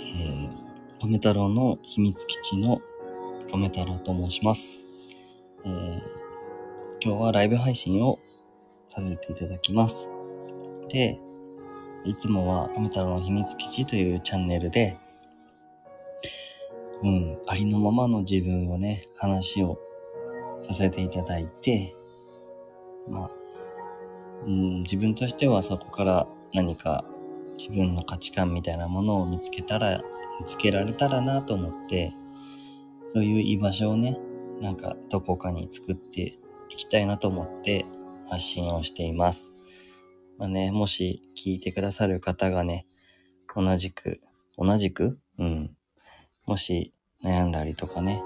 えー、米太郎の秘密基地の米太郎と申します。えー、今日はライブ配信をさせていただきます。で、いつもは米太郎の秘密基地というチャンネルで、うん、ありのままの自分をね、話をさせていただいて、まあ、うん、自分としてはそこから何か自分の価値観みたいなものを見つけたら、見つけられたらなと思って、そういう居場所をね、なんかどこかに作っていきたいなと思って発信をしています。まあね、もし聞いてくださる方がね、同じく、同じく？うん。もし悩んだりとかね、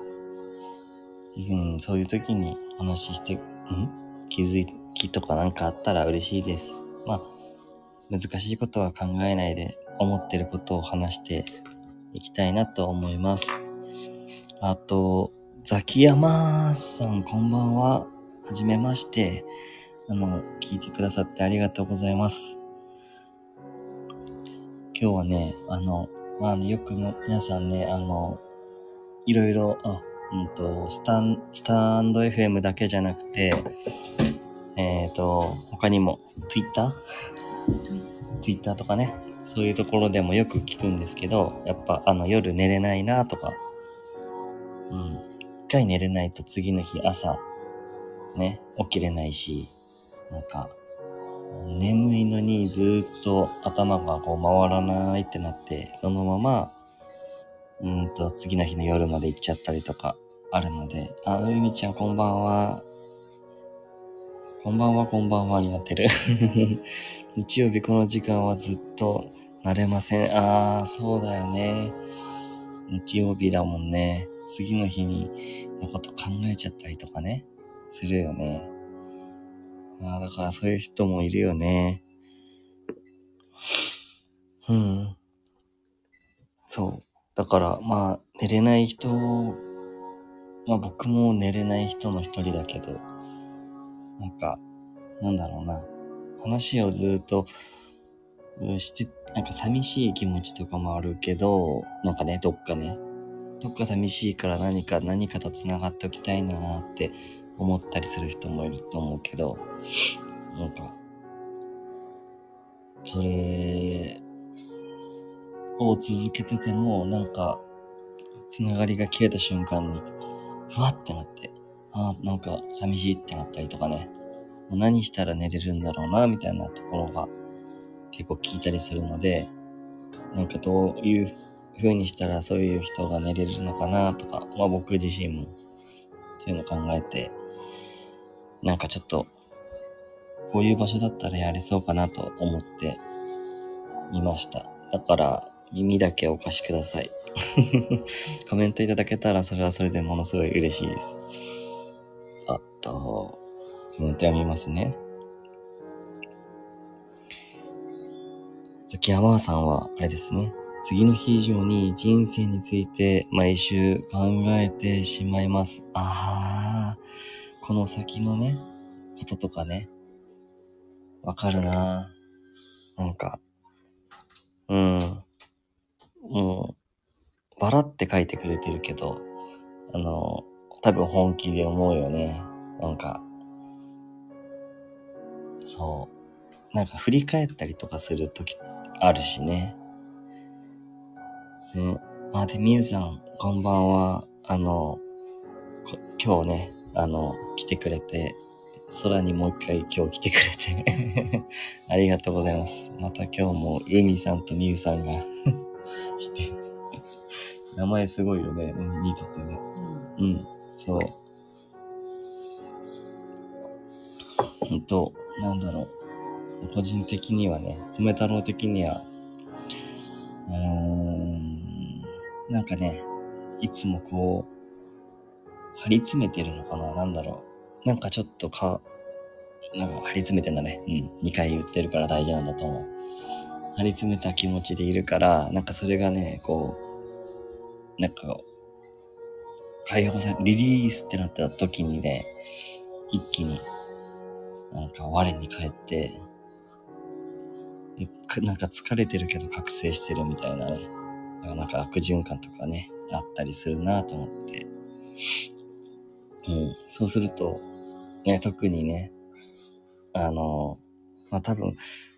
うん、そういう時にお話して、ん？気づきとかなんかあったら嬉しいです。まあ、難しいことは考えないで思ってることを話していきたいなと思います。あと、ザキヤマさんこんばんは。はじめまして。あの、聞いてくださってありがとうございます。今日はね、あの、まあね、よくも皆さんね、あの、いろいろ、あ、うんと、スタン、スタンド FM だけじゃなくて、えっ、ー、と、他にも、Twitter? Twitter とかね、そういうところでもよく聞くんですけど、やっぱあの夜寝れないなとか、うん。一回寝れないと次の日朝、ね、起きれないし、なんか、眠いのにずっと頭がこう回らないってなって、そのまま、うんと次の日の夜まで行っちゃったりとかあるので、あ、うみちゃんこんばんは。こんばんは、こんばんはになってる。日曜日この時間はずっと慣れません。ああ、そうだよね。日曜日だもんね。次の日にのこと考えちゃったりとかね。するよね。ああ、だからそういう人もいるよね。うん。そう。だから、まあ、寝れない人、まあ僕も寝れない人の一人だけど、なんか、なんだろうな。話をずっとして、なんか寂しい気持ちとかもあるけど、なんかね、どっかね、どっか寂しいから何か何かと繋がっておきたいなって思ったりする人もいると思うけど、なんか、それを続けてても、なんか、繋がりが切れた瞬間に、ふわってなって、あ、なんか寂しいってなったりとかね、もう何したら寝れるんだろうな、みたいなところが結構聞いたりするので、なんかどういう風にしたらそういう人が寝れるのかなとか、まあ僕自身もそういうの考えて、なんかちょっと、こういう場所だったらやれそうかなと思ってみました。だから、耳だけお貸しください。コメントいただけたらそれはそれでものすごい嬉しいです。あと、コメント読みますね。崎山さんは、あれですね。次の日以上に人生について毎週考えてしまいます。ああ、この先のね、こととかね、わかるななんか、うん、もう、笑って書いてくれてるけど、あの、多分本気で思うよね。なんか、そう。なんか振り返ったりとかするときあるしね。ね。あ、で、みゆさん、こんばんは。あの、今日ね、あの、来てくれて、空にもう一回今日来てくれて ありがとうございます。また今日も、海さんとみゆさんが 来て名前すごいよね。似ててね。うん、うん、そう。ほんと、なんだろう。個人的にはね、米太郎的には、うーん、なんかね、いつもこう、張り詰めてるのかな？なんだろう。なんかちょっとか、なんか張り詰めてんだね。うん。2回言ってるから大事なんだと思う。張り詰めた気持ちでいるから、なんかそれがね、こう、なんか、解放され、リリースってなった時にね、一気に、なんか我に返って、なんか疲れてるけど覚醒してるみたいなね、なんか悪循環とかね、あったりするなと思って。うん。そうすると、ね、特にね、あの、まあ、多分、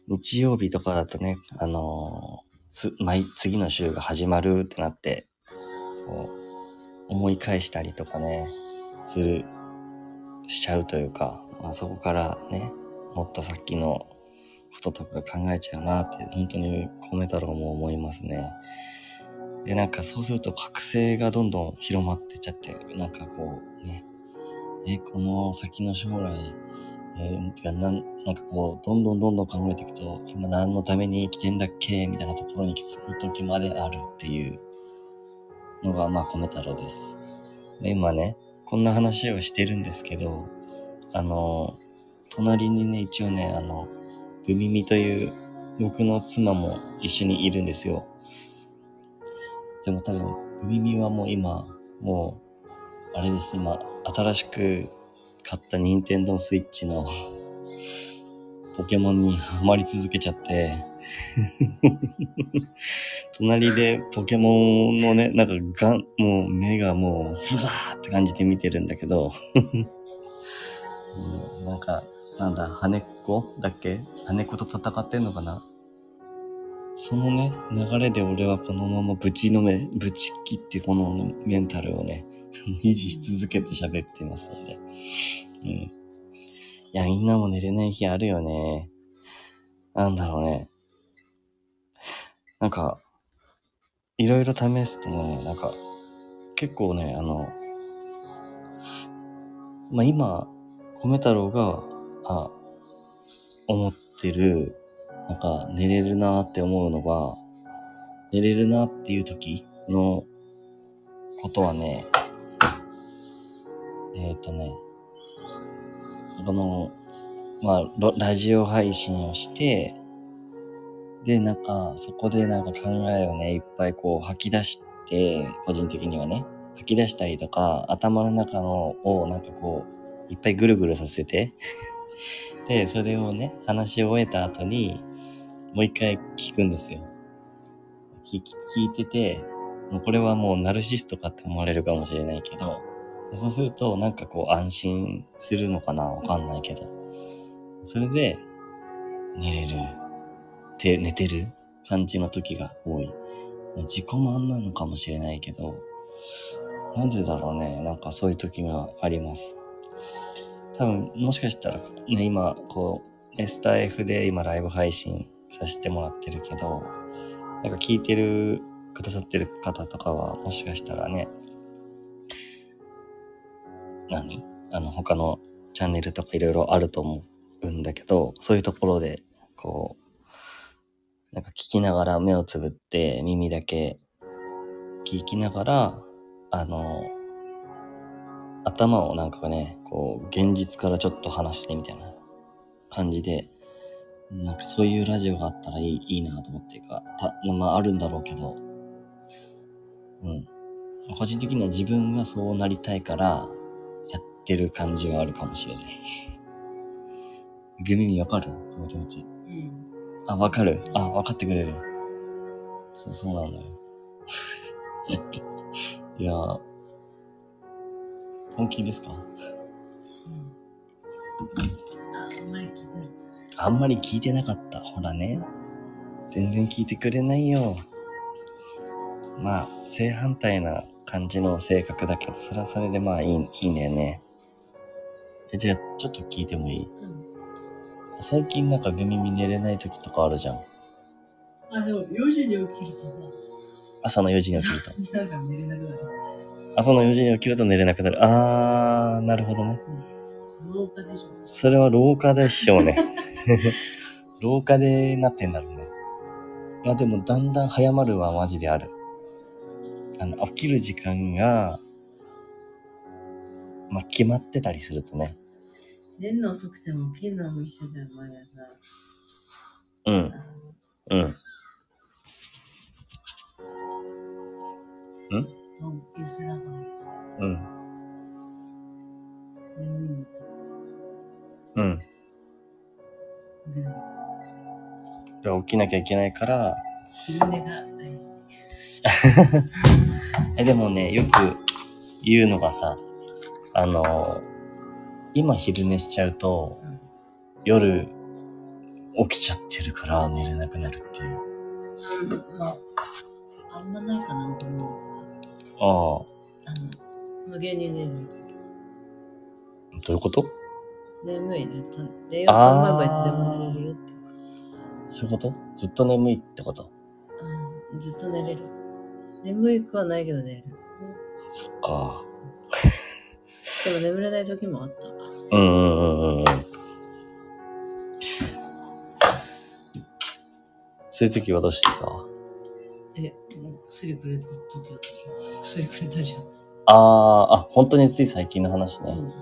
日曜日とかだとね、あの、つ、毎、次の週が始まるってなって、こう、思い返したりとかね、する、しちゃうというか、まあ、そこからね、もっと先のこととか考えちゃうなって、本当に米太郎も思いますね。で、なんかそうすると覚醒がどんどん広まってっちゃって、なんかこうね、え、この先の将来、えーてかなん、なんかこう、どんどんどんどん考えていくと、今何のために生きてんだっけみたいなところに気づく時まであるっていうのが、まあ、米太郎です。今ね、こんな話をしてるんですけど、あの、隣にね、一応ね、あの、グミミという僕の妻も一緒にいるんですよ。でも多分、グミミはもう今、もう、あれです、今、新しく買った任天堂スイッチのポケモンにハマり続けちゃって、隣でポケモンのね、なんかガン、もう目がもうスガーって感じで見てるんだけど、う んなんか、なんだ、羽根っ子だっけ？羽っ子と戦ってんのかな？そのね、流れで俺はこのままぶちのめ、ぶち切ってこのメンタルをね、維持し続けて喋ってますので。うん。いや、みんなも寝れない日あるよね。なんだろうね。なんか、いろいろ試すとね、なんか、結構ね、あの、まあ、今、米太郎が、あ、思ってる、なんか、寝れるなーって思うのが、寝れるなっていう時のことはね、えっ、とね、この、まあ、ラジオ配信をして、で、なんか、そこでなんか考えをね、いっぱいこう吐き出して、個人的にはね、吐き出したりとか、頭の中のをなんかこう、いっぱいぐるぐるさせて、で、それをね、話し終えた後に、もう一回聞くんですよ。聞いてて、もうこれはもうナルシストかって思われるかもしれないけど、そうするとなんかこう安心するのかな？わかんないけど。それで、寝れる。て、寝てる感じの時が多い。自己満なのかもしれないけど、なんでだろうね。なんかそういう時があります。多分、もしかしたら、ね、今、こう、ねスタ F で今ライブ配信させてもらってるけど、なんか聞いてる、くださってる方とかは、もしかしたらね、何？あの、他のチャンネルとかいろいろあると思うんだけど、そういうところで、こう、なんか聞きながら目をつぶって耳だけ聞きながら、あの、頭をなんかね、こう、現実からちょっと離してみたいな感じで、なんかそういうラジオがあったらいいいいなと思っていうか、たまああるんだろうけど、うん。個人的には自分がそうなりたいから、やってる感じはあるかもしれない。グミにわかる？この気持ち。うん。あ、わかるあ、わかってくれる。そう、そうなんだよ。いやー本気ですか？あんまり聞いてない。あんまり聞いてなかった。ほらね。全然聞いてくれないよ。まあ、正反対な感じの性格だけど、それはそれでまあいい、いいんだよね。え、じゃあ、ちょっと聞いてもいい？うん。最近なんかグミミ寝れない時とかあるじゃん。あ、でも4時に起きるとさ、朝の4時に起きると。なんか寝れなくなる。朝の4時に起きると寝れなくなる。あー、なるほどね。廊下でしょ。それは廊下でしょうね。廊下でなってんだろうね。いや、でもだんだん早まるはマジである。あの、起きる時間が、まあ、決まってたりするとね。寝るの遅くても起きるのも一緒じゃん、毎朝。うん、うん。そう、一緒だからさ、うん、眠いのとうん。起きるのがで起きなきゃいけないから、昼寝が大事。え、でもね、よく言うのがさ、あの、今昼寝しちゃうと、うん夜起きちゃってるから寝れなくなるっていう。うんまあ、あんまないかな、僕のああ、どあの、無限に寝る。ういうこと？眠い、ずっと。寝ようと思えばいつでも寝れるよって。そういうこと？ずっと眠いってこと？うん、ずっと寝れる。眠いくはないけど寝れる。そっか。でも眠れない時もあった。うんうんうんうんうん。そういう時はどうしてた？え、もう薬くれた時は薬くれたじゃん。ああ、あ、本当につい最近の話ね。うん。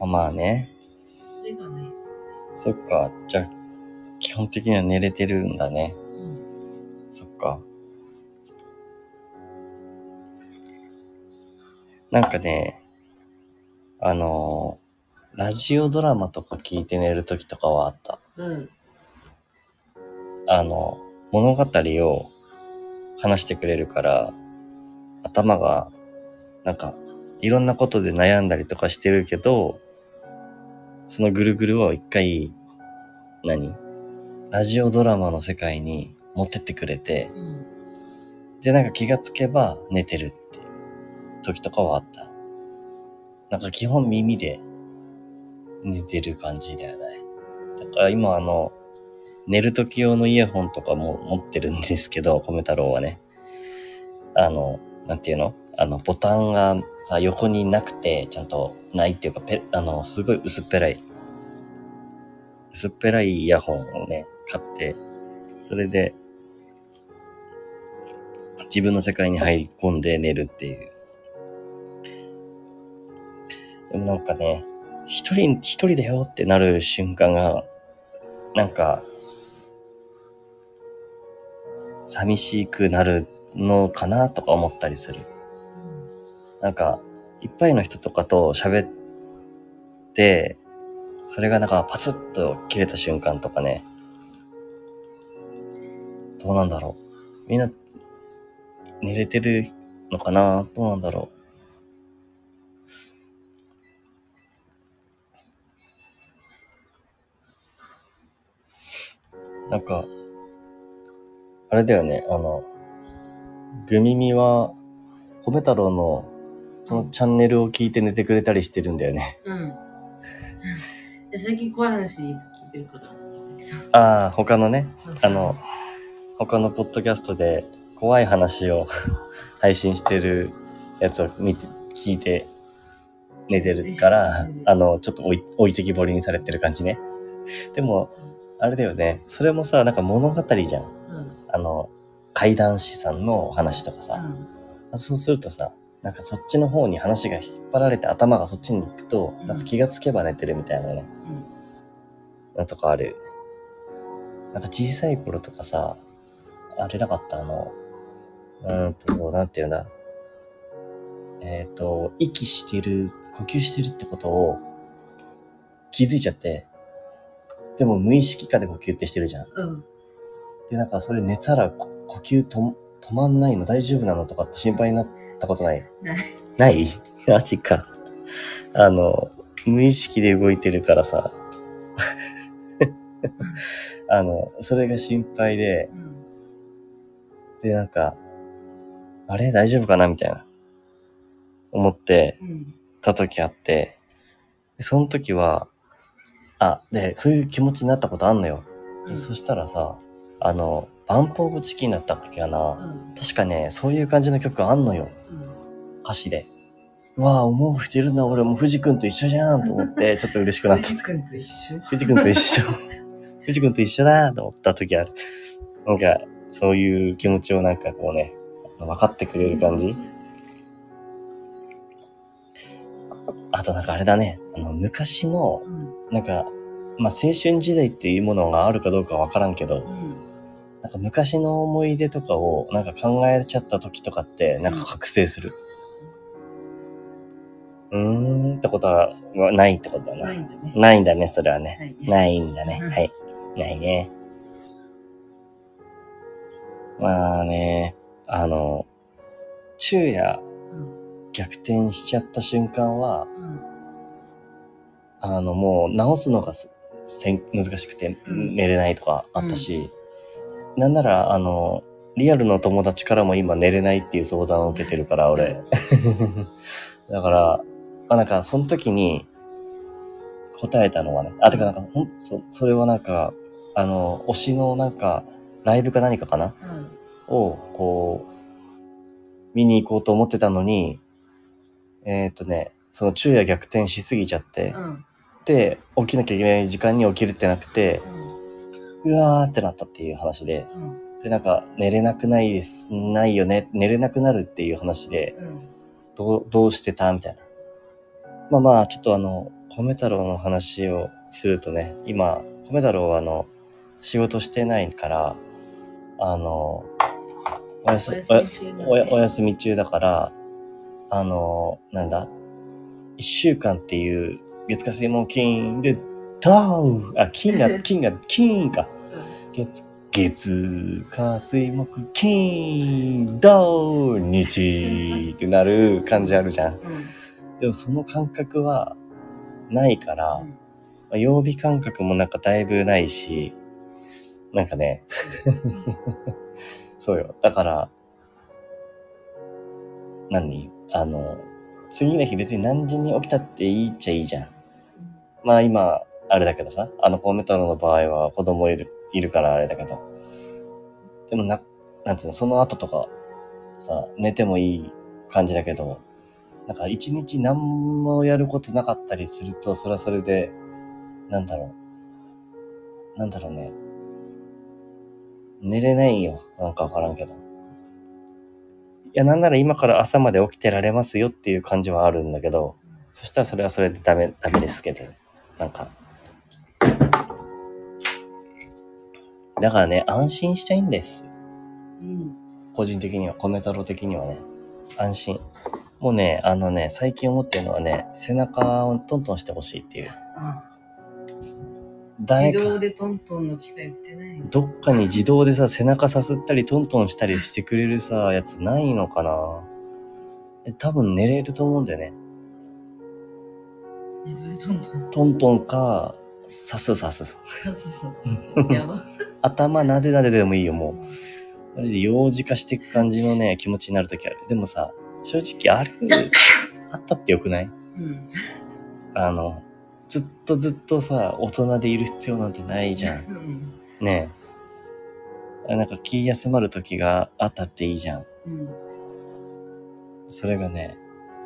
あまあね。そっか。じゃあ、基本的には寝れてるんだね。うん。そっか。なんかね、あのーラジオドラマとか聞いて寝るときとかはあった。うん。あの、物語を話してくれるから、頭が、なんか、いろんなことで悩んだりとかしてるけど、そのぐるぐるを一回、何？ラジオドラマの世界に持ってってくれて、うん。で、なんか気がつけば寝てる時とかはあった。なんか基本耳で寝てる感じだよね。だから今あの、寝る時用のイヤホンとかも持ってるんですけど、米太郎はね。あの、なんていうの？あの、ボタンがさ、横になくて、ちゃんとないっていうか、ペあの、すごい薄っぺらい、薄っぺらいイヤホンをね、買って、それで、自分の世界に入り込んで寝るっていう。でもなんかね、一人、一人だよってなる瞬間が、なんか、寂しくなるのかなとか思ったりする。なんか、いっぱいの人とかと喋って、それがなんかパツッと切れた瞬間とかね、どうなんだろう。みんな、寝れてるのかな？どうなんだろう。なんか、あれだよね、あの、グミミは、米太郎の、このチャンネルを聞いて寝てくれたりしてるんだよね。うん。で最近怖い話聞いてるから。ああ、他のね、あの、他のポッドキャストで怖い話を 配信してるやつを見聞いて寝てるから、あの、ちょっと置い置いてきぼりにされてる感じね。でも、あれだよね。それもさ、なんか物語じゃん。うん。あの、怪談師さんの話とかさ。うん。そうするとさ、なんかそっちの方に話が引っ張られて頭がそっちに行くと、うんなんか気がつけば寝てるみたいなね。なんとかあるよね。なんか小さい頃とかさ、あれなかった？あの、うーんと、なんていうんだ？えっ、と、息してる、呼吸してるってことを気づいちゃって、でも無意識化で呼吸ってしてるじゃん。うん。で、なんかそれ寝たらこ呼吸と止まんないの大丈夫なのとかって心配になったことない？ない。ない？マジか。あの、無意識で動いてるからさ。あの、それが心配で、うん。で、なんか、あれ？大丈夫かな？みたいな。思ってうん。た時あって、でその時は、あ、で、そういう気持ちになったことあんのよ。でそしたらさ、あの、バンプオブチキンだったっけかな。うん。確かね、そういう感じの曲あんのよ。うん。歌詞で。うわぁ、思うしてるな、俺も藤君と一緒じゃんと思って、ちょっと嬉しくなった。藤君と一緒？藤君と一緒。藤君と一緒だと思った時ある。なんか、そういう気持ちをなんかこうね、分かってくれる感じ。あとなんかあれだね、あの、昔の、うん。なんか、まあ、青春時代っていうものがあるかどうかわからんけど、うん。なんか昔の思い出とかをなんか考えちゃった時とかって、なんか覚醒する。うーんってことはないってことだな。ないんだね。ないんだね、それはね。ないんだね。うんはい。ないね。まあね、あの、昼夜うん。逆転しちゃった瞬間は、うん。あの、もう直すのがすせん難しくてうん寝れないとかあったし、なんなら、あの、リアルの友達からも今寝れないっていう相談を受けてるから、俺。だから、あ、なんか、その時に答えたのはね、あ、てかなんか、ほん、そ、それはなんか、あの、推しのなんか、ライブか何かかな？うん。を、こう、見に行こうと思ってたのに、えっ、とね、その昼夜逆転しすぎちゃって、うん。で、起きなきゃいけない時間に起きれてなくて、うわーってなったっていう話で、うん。で、なんか、寝れなくないです、ないよね、寝れなくなるっていう話で、うん。どう、どうしてたみたいな。まあまあ、ちょっとあの、米太郎の話をするとね、今、米太郎はあの、仕事してないから、あの、おやすお休み中だねおやお休み中だから、あの、なんだ、一週間っていう月火水木金で、ドーンあ、金が、金が、金か。月、月、火、水、木、金、土、日ってなる感じあるじゃん。うん。でもその感覚はないから、うん。まあ曜日感覚もなんかだいぶないし、なんかね、そうよ。だから、何？あの、次の日別に何時に起きたっていいっちゃいいじゃん。まあ今、あれだけどさ、あの、コウメ太郎の場合は子供いる、いるからあれだけど。でもな、なんつうの、その後とか、さ、寝てもいい感じだけど、なんか一日何もやることなかったりすると、それはそれで、なんだろう。なんだろうね。寝れないよ。なんかわからんけど。いや、なんなら今から朝まで起きてられますよっていう感じはあるんだけど、そしたらそれはそれでダメ、ダメですけど。なんか。だからね、安心したいんです。うん。個人的には、米太郎的にはね、安心。もうね、あのね、最近思ってるのはね、背中をトントンしてほしいっていう。あ、誰か自動、でトントンの機械売ってないの？どっかに自動でさ、背中さすったりトントンしたりしてくれるさ、やつないのかな？え多分寝れると思うんだよね。自トントン。トントンか、さすさす。そうそうそう。やば。頭なでなででもいいよ、もう。マジで幼児化していく感じのね、気持ちになるときある。でもさ、正直ある、あったってよくない？うん。あの、ずっとずっとさ、大人でいる必要なんてないじゃん。うん。ねえ。なんか気休まる時があったっていいじゃん。うん。それがね、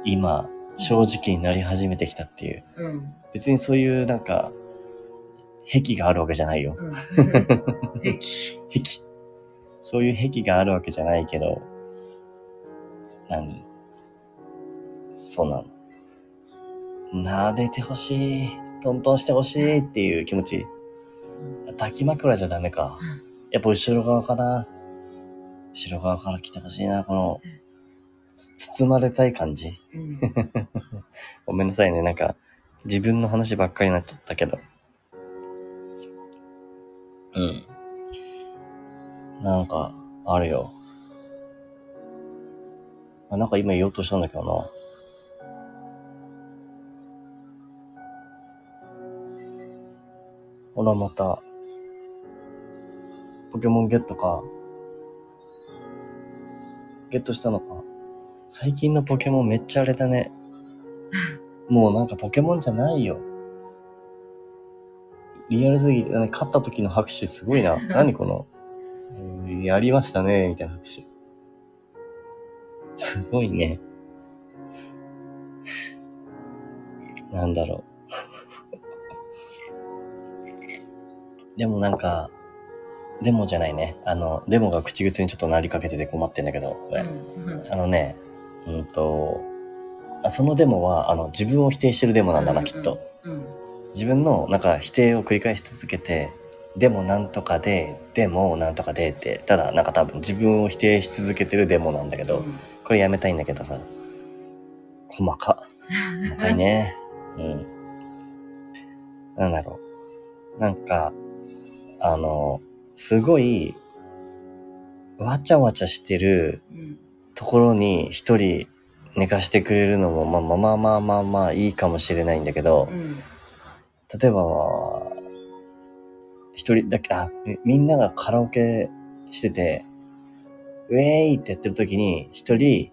今、正直になり始めてきたっていう。うん。別にそういうなんか、癖があるわけじゃないよ。うん。え、癖。そういう癖があるわけじゃないけど、何そうなの。撫でてほしい。トントンしてほしいっていう気持ち。抱き枕じゃダメか。やっぱ後ろ側かな。後ろ側から来てほしいな、この、つ包まれたい感じ？うん。ごめんなさいね、なんか、自分の話ばっかりになっちゃったけど。うん。なんか、あるよ。あなんか今言おうとしたんだけどな。ほら、また、ポケモンゲットか？ゲットしたのか？最近のポケモンめっちゃあれだね。もうなんかポケモンじゃないよ。リアルすぎて、勝った時の拍手すごいな。何この、えーやりましたね、みたいな拍手。すごいね。なんだろう。でもなんか、デモじゃないね。あの、デモが口癖にちょっとなりかけてて困ってんだけど、これ。あのね、うんと、あそのデモは、あの、自分を否定してるデモなんだな、きっと。。うん。自分の、なんか、否定を繰り返し続けて、でもなんとかで、でもなんとかでって、ただ、なんか多分自分を否定し続けてるデモなんだけど、これやめたいんだけどさ、細か。細かいね。うん。なんだろう。なんか、あの、すごい、わちゃわちゃしてるうん。ところに一人寝かしてくれるのも、まあまあまあまあまあまあいいかもしれないんだけど、うん。例えば、一人だけ、あ、みみんながカラオケしてて、ウェーイってやってる時に、一人、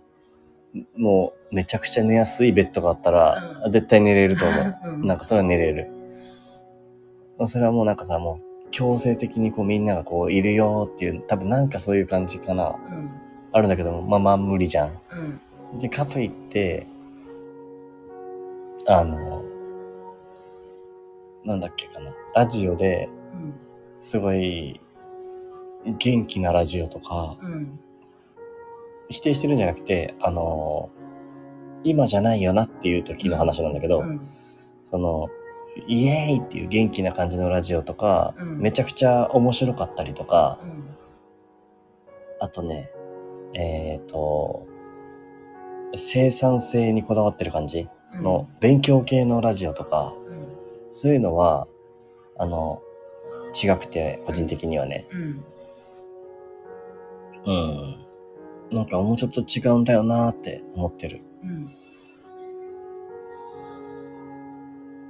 もうめちゃくちゃ寝やすいベッドがあったら、うん絶対寝れると思う。うん。なんかそれは寝れる。それはもうなんかさ、もう強制的にこうみんながこういるよっていう、多分なんかそういう感じかな。うん。あるんだけども、まあまあ無理じゃん。うん。で、かといって、あの、なんだっけかな。ラジオでうん。すごい元気なラジオとか、うん。否定してるんじゃなくて、あの、今じゃないよなっていう時の話なんだけど、うん。その、イエーイっていう元気な感じのラジオとか、うんめちゃくちゃ面白かったりとか、うん。あとね、えっ、と、生産性にこだわってる感じうん。の勉強系のラジオとか、うん。そういうのは、あの、違くて、個人的にはね。うん。うん。なんかもうちょっと違うんだよなーって思ってる。うん。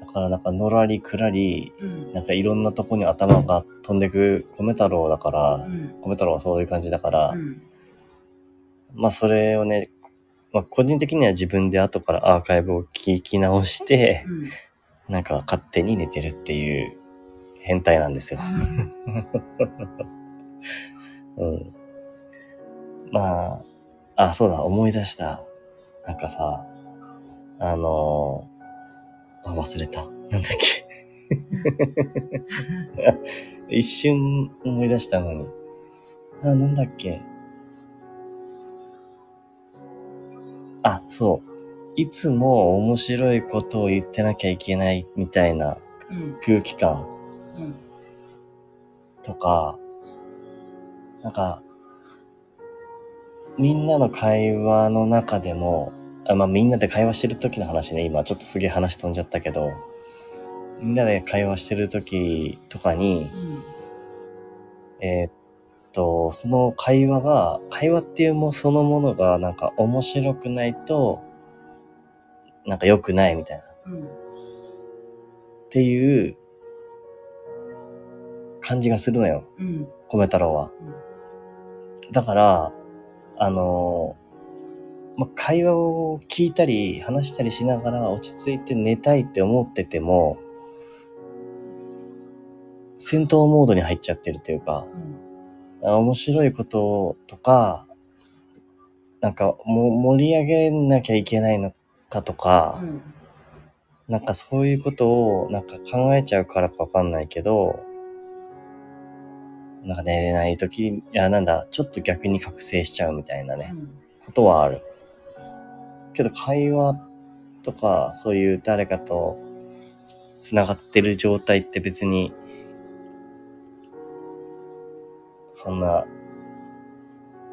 だからなんかのらりくらり、うん。なんかいろんなとこに頭が飛んでく米太郎だから、うん。米太郎はそういう感じだから、うん。まあそれをね、まあ個人的には自分で後からアーカイブを聞き直して、うん。なんか勝手に寝てるっていう変態なんですよ。うん。まあ、あ、そうだ、思い出した。なんかさ、あのー、あ、忘れた。なんだっけ。一瞬思い出したのに。あ、なんだっけ。あ、そう。いつも面白いことを言ってなきゃいけないみたいなうん。空気感うん。とか、なんか、みんなの会話の中でも、あまあみんなで会話してる時の話ね、今ちょっとすげえ話飛んじゃったけど、みんなで会話してる時とかに、うん。えーっと、その会話が、会話っていうもそのものがなんか面白くないと、なんか良くないみたいな。うん。っていう感じがするのよ、うん。米太郎は。だから、あのーまあ、会話を聞いたり話したりしながら落ち着いて寝たいって思ってても、戦闘モードに入っちゃってるというか、うん。あ面白いこととか、なんかも盛り上げなきゃいけないのかとか、うん。なんかそういうことをなんか考えちゃうからかわかんないけど、なんか寝れない時、いやなんだ、ちょっと逆に覚醒しちゃうみたいなね、ことはある。けど会話とか、そういう誰かと繋がってる状態って別に、そんな、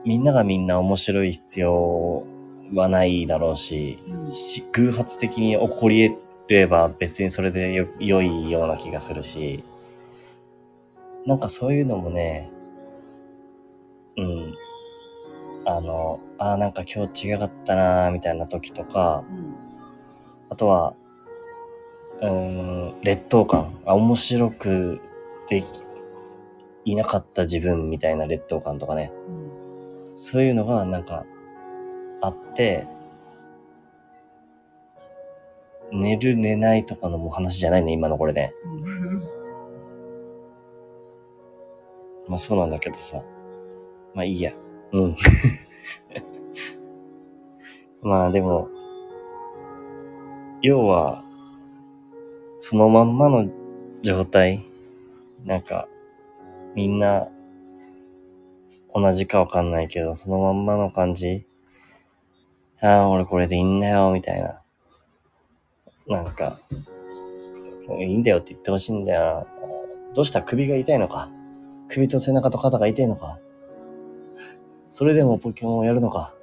みんながみんな面白い必要はないだろうし、偶発的に起こり得れば別にそれでよ良いような気がするし、なんかそういうのもね、うん、あの、あーなんか今日違かったなーみたいな時とか、うん。あとは、うーん、劣等感、あ、面白くでき、いなかった自分みたいな劣等感とかね、うん。そういうのがなんかあって、寝る寝ないとかのもう話じゃないね、今のこれね。うん。まあそうなんだけどさ。まあいいや。うん。まあでも、要は、そのまんまの状態。なんか、みんな、同じかわかんないけど、そのまんまの感じ。ああ、俺これでいいんだよ、みたいな。なんか、いいんだよって言ってほしいんだよな。どうした？首が痛いのか？首と背中と肩が痛いのか？それでもポケモンをやるのか？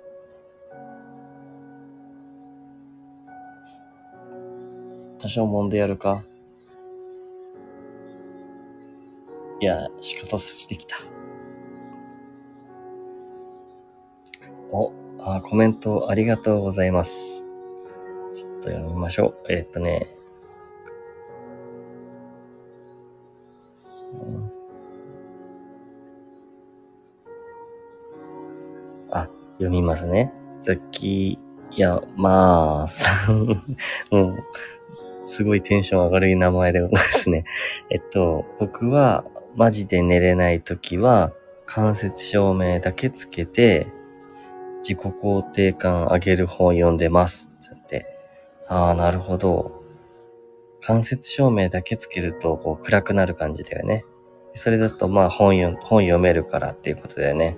多少揉んでやるか？いや、仕方してきた。お、あ、コメントありがとうございます。ちょっと読みましょう。えーっとね。あ、読みますね。ザキヤマーさん。もう、すごいテンション上がる名前でございますね。えっと、僕は、マジで寝れないときは、間接照明だけつけて、自己肯定感上げる本読んでます。だって。ああ、なるほど。間接照明だけつけると、こう、暗くなる感じだよね。それだと、まあ、本読、本読めるからっていうことだよね。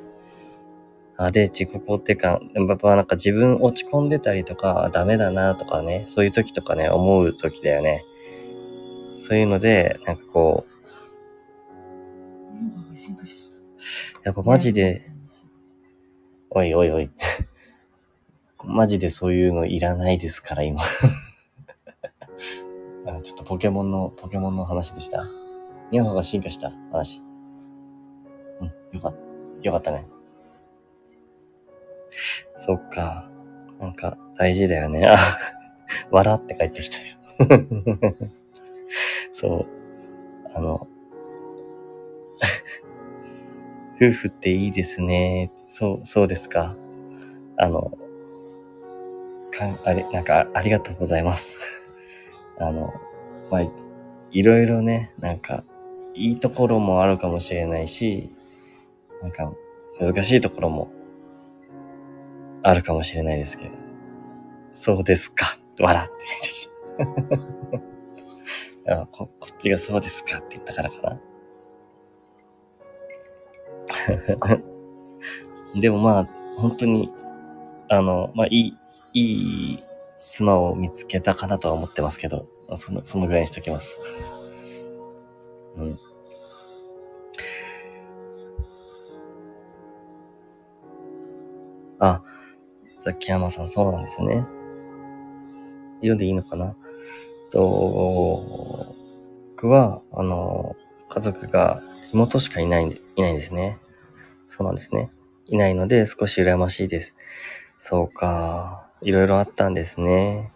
あで、自己肯定感、やっぱなんか自分落ち込んでたりとか、ダメだなとかね、そういう時とかね、思う時だよね。そういうので、なんかこう、やっぱマジで、おいおいおい。マジでそういうのいらないですから、今。ちょっとポケモンの、ポケモンの話でした。ニャンハが進化した話。うん、よかった。よかったね。そっか。なんか、大事だよね。あ、笑って帰ってきたよ。そう。あの、夫婦っていいですね。そう、そうですか。あの、かん、あれ、なんか、ありがとうございます。あの、まあ、いろいろね、なんか、いいところもあるかもしれないし、なんか、難しいところも、あるかもしれないですけど。そうですか。笑って。ここっちがそうですかって言ったからかな。でもまあ、本当に、あの、まあ、いい、いい妻を見つけたかなとは思ってますけど、その、そのぐらいにしときます。うん。あ、ザキヤマさんそうなんですね。読んでいいのかな？と、僕は、あの、家族が妹しかいないんで、いないんですね。そうなんですね。いないので少し羨ましいです。そうか。いろいろあったんですね。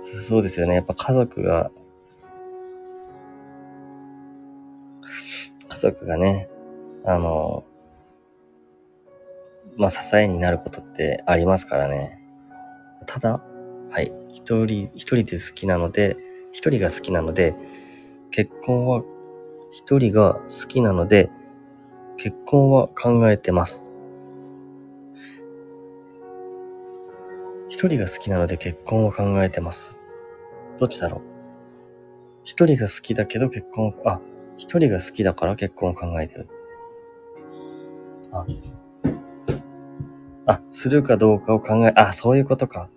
そうですよね。やっぱ家族が、家族がね、あの、まあ、支えになることってありますからね。ただ、はい。一人、一人で好きなので、一人が好きなので、結婚は、一人が好きなので、結婚は考えてます。一人が好きなので結婚を考えてます。どっちだろう？一人が好きだけど結婚を、あ、一人が好きだから結婚を考えてる。あ、あ、するかどうかを考え、あ、そういうことか。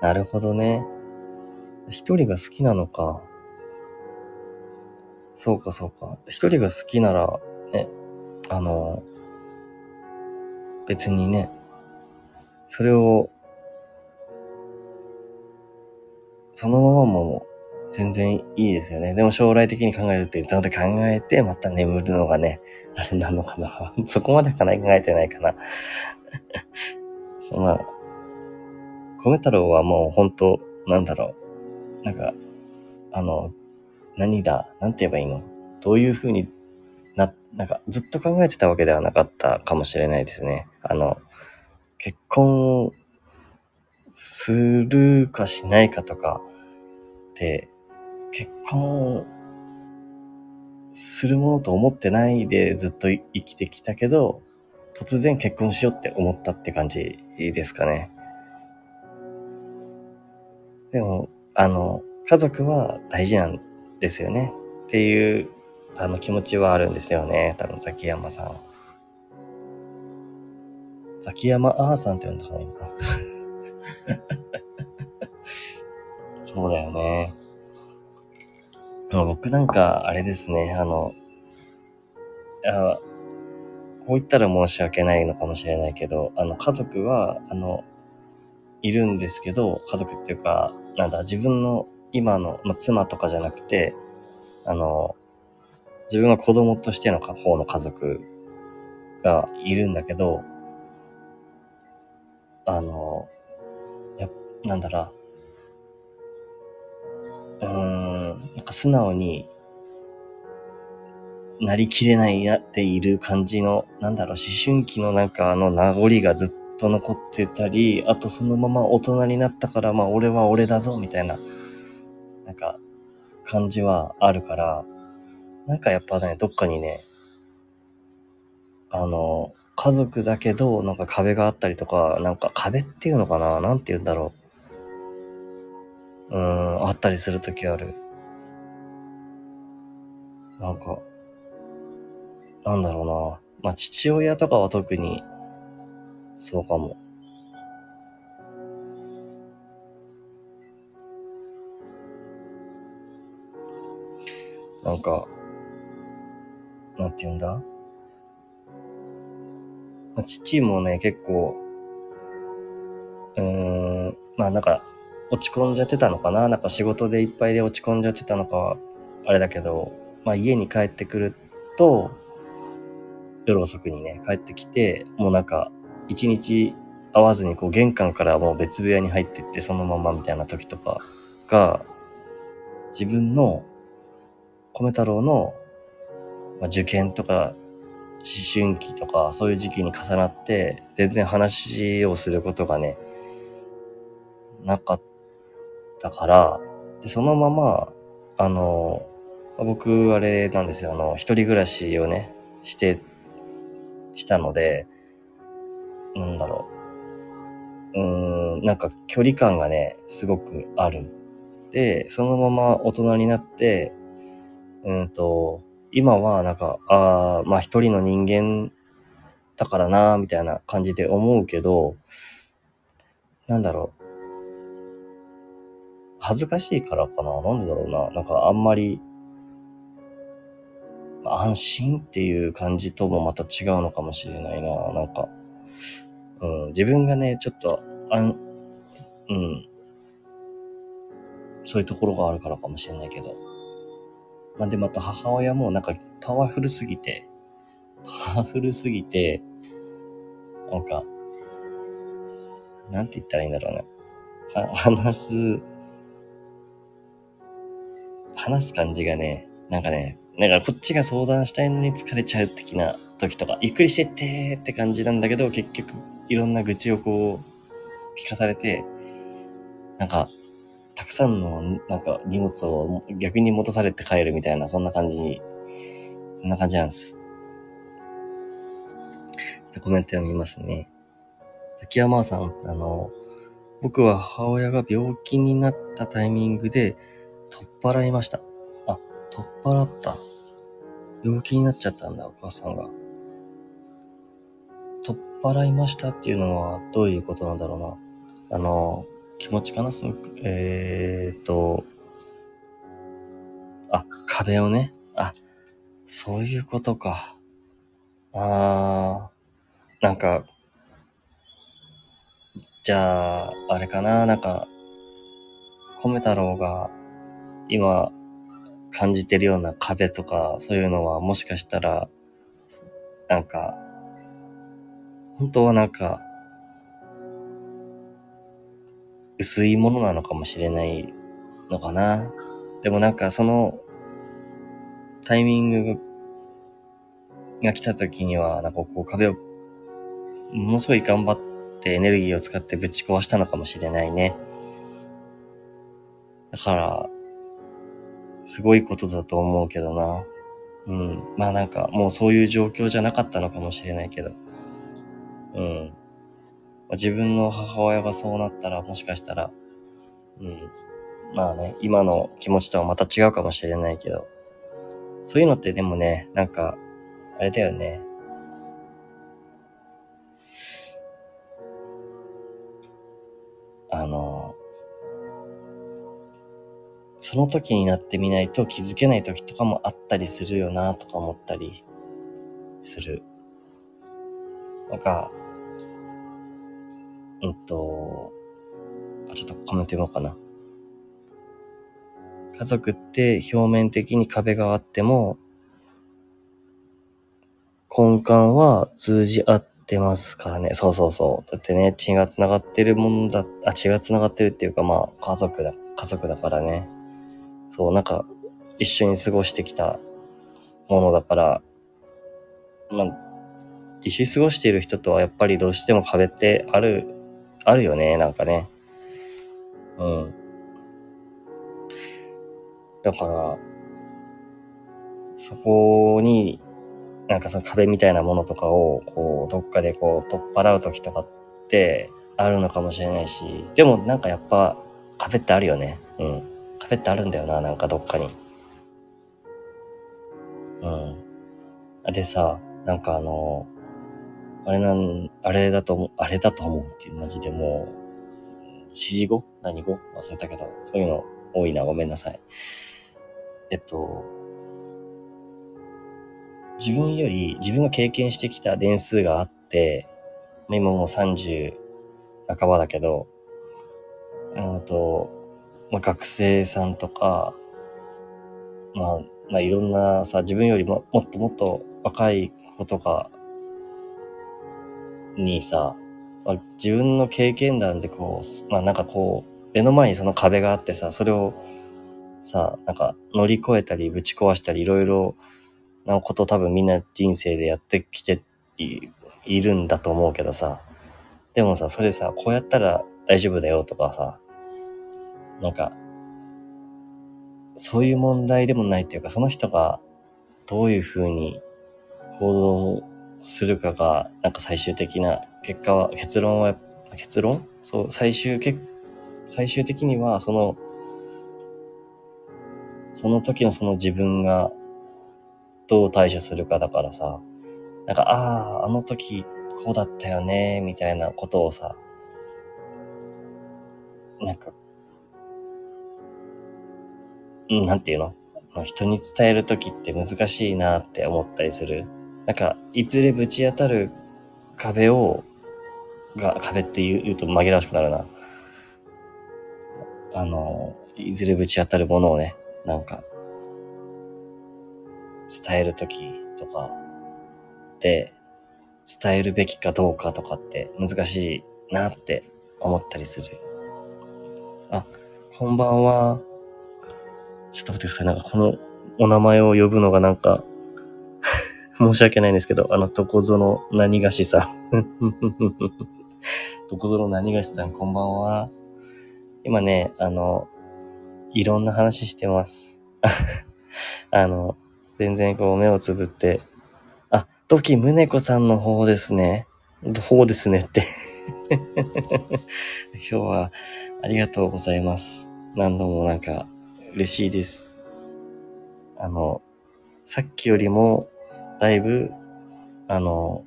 なるほどね。一人が好きなのか。そうか、そうか。一人が好きなら、ね、あの、別にね、それを、そのままも全然いいですよね。でも将来的に考えるって、ちゃんと考えて、また眠るのがね、あれなのかな。そこまで考えてないかな。そ うまあ、米太郎はもう本当なんだろう。なんか、あの、何だ、なんて言えばいいの？どういう風にな、んかずっと考えてたわけではなかったかもしれないですね。あの、結婚するかしないかとかって、結婚するものと思ってないでずっと生きてきたけど、突然結婚しようって思ったって感じですかね。でも、あの、家族は大事なんですよね。っていう、あの気持ちはあるんですよね。多分、ザキヤマさん。ザキヤマアーさんって呼んだ方がいいのか。そうだよね。僕なんか、あれですね、あの、あこう言ったら申し訳ないのかもしれないけど、あの、家族は、あの、いるんですけど、家族っていうか、なんだ、自分の今の、まあ、妻とかじゃなくて、あの、自分は子供としての方の家族がいるんだけど、あの、や、なんだろう。うーん、なんか素直になりきれないなっている感じの、なんだろう、思春期のなんかあの名残がずっと残ってたり、あとそのまま大人になったから、まあ俺は俺だぞ、みたいな、なんか、感じはあるから、なんかやっぱね、どっかにね、あの、家族だけど、なんか壁があったりとか、なんか壁っていうのかななんて言うんだろう。うーん、あったりするときある。なんか、なんだろうな。まあ、父親とかは特に、そうかも。なんか、なんて言うんだ、父もね、結構、うーん、まあなんか、落ち込んじゃってたのかな？なんか仕事でいっぱいで落ち込んじゃってたのかは、あれだけど、まあ家に帰ってくると、夜遅くにね、帰ってきて、もうなんか、一日会わずにこう玄関からもう別部屋に入ってってそのままみたいな時とかが、自分の米太郎の、まあ、受験とか思春期とかそういう時期に重なって全然話をすることがね、なかったから、でそのまま、あの、僕あれなんですよ、あの、一人暮らしをね、して、したので、なんだろう。うーん、なんか距離感がね、すごくある。で、そのまま大人になって、うんと、今はなんか、ああ、まあ一人の人間だからな、みたいな感じで思うけど、なんだろう。恥ずかしいからかななんでだろうな。なんかあんまり、安心っていう感じともまた違うのかもしれないな。なんか、うん、自分がね、ちょっと、あん、うん、そういうところがあるからかもしれないけど。まあ、で、また母親もなんかパワフルすぎて、パワフルすぎて、なんか、なんて言ったらいいんだろうね。は、話す、話す感じがね、なんかね、なんかこっちが相談したいのに疲れちゃう的な時とか、ゆっくりしてってって感じなんだけど、結局いろんな愚痴をこう、聞かされて、なんか、たくさんのなんか荷物を逆に戻されて帰るみたいな、そんな感じに、そんな感じなんです。ちょっとコメント読みますね。崎山さん、あの、僕は母親が病気になったタイミングで取っ払いました。あ、取っ払った。病気になっちゃったんだ、お母さんが。取っ払いましたっていうのはどういうことなんだろうな。あの、気持ちかな？その、えーっと、あ、壁をね。あ、そういうことか。あー、なんか、じゃあ、あれかななんか、米太郎が今感じてるような壁とか、そういうのはもしかしたら、なんか、本当はなんか、薄いものなのかもしれないのかな。でもなんかそのタイミングが来た時には、なんかこう壁をものすごい頑張ってエネルギーを使ってぶち壊したのかもしれないね。だから、すごいことだと思うけどな。うん。まあなんかもうそういう状況じゃなかったのかもしれないけど。うん。自分の母親がそうなったらもしかしたら、うん。まあね、今の気持ちとはまた違うかもしれないけど、そういうのってでもね、なんか、あれだよね。あの、その時になってみないと気づけない時とかもあったりするよなとか思ったりする。なんか、うんと、あ、ちょっとコメント読もうかな。家族って表面的に壁があっても、根幹は通じ合ってますからね。そうそうそう。だってね、血が繋がってるもんだ、あ、血が繋がってるっていうか、まあ、家族だ、家族だからね。そう、なんか、一緒に過ごしてきたものだから、まあ、一緒に過ごしている人とはやっぱりどうしても壁ってある、あるよね、なんかね。うん。だから、そこに、なんかその壁みたいなものとかを、こう、どっかでこう、取っ払う時とかってあるのかもしれないし、でもなんかやっぱ壁ってあるよね。うん。壁ってあるんだよな、なんかどっかに。うん。でさ、なんかあの、あれなん、あれだと思う、あれだと思うっていうマジでもう、指示語何語忘れたけど、そういうの多いな、ごめんなさい。えっと、自分より、自分が経験してきた年数があって、今もう30半ばだけど、うんと、まあ、学生さんとか、まあ、まあいろんなさ、自分よりももっともっと若い子とかにさ、まあ、自分の経験談でこう、まあなんかこう、目の前にその壁があってさ、それをさ、なんか乗り越えたりぶち壊したりいろいろなこと多分みんな人生でやってきていいるんだと思うけどさ、でもさ、それさ、こうやったら大丈夫だよとかさ、なんか、そういう問題でもないっていうか、その人がどういうふうに行動するかが、なんか最終的な結果は、結論は、結論？そう、最終結、最終的には、その、その時のその自分がどう対処するかだからさ、なんか、ああ、あの時こうだったよね、みたいなことをさ、なんか、ん、なんていうの？人に伝える時って難しいなって思ったりする。なんか、いずれぶち当たる壁を、が、壁って言う言うと紛らわしくなるな。あの、いずれぶち当たるものをね、なんか、伝えるときとかで、伝えるべきかどうかとかって難しいなって思ったりする。あ、こんばんは。ちょっと待ってください。なんかこのお名前を呼ぶのがなんか、申し訳ないんですけど、あの、どこぞの何がしさん。どこぞの何がしさん、こんばんは。今ね、あの、いろんな話してます。あの、全然こう目をつぶって、あ、トキムネコさんの方ですね。方ですねって。今日はありがとうございます。何度もなんか嬉しいです。あの、さっきよりもだいぶ、あの、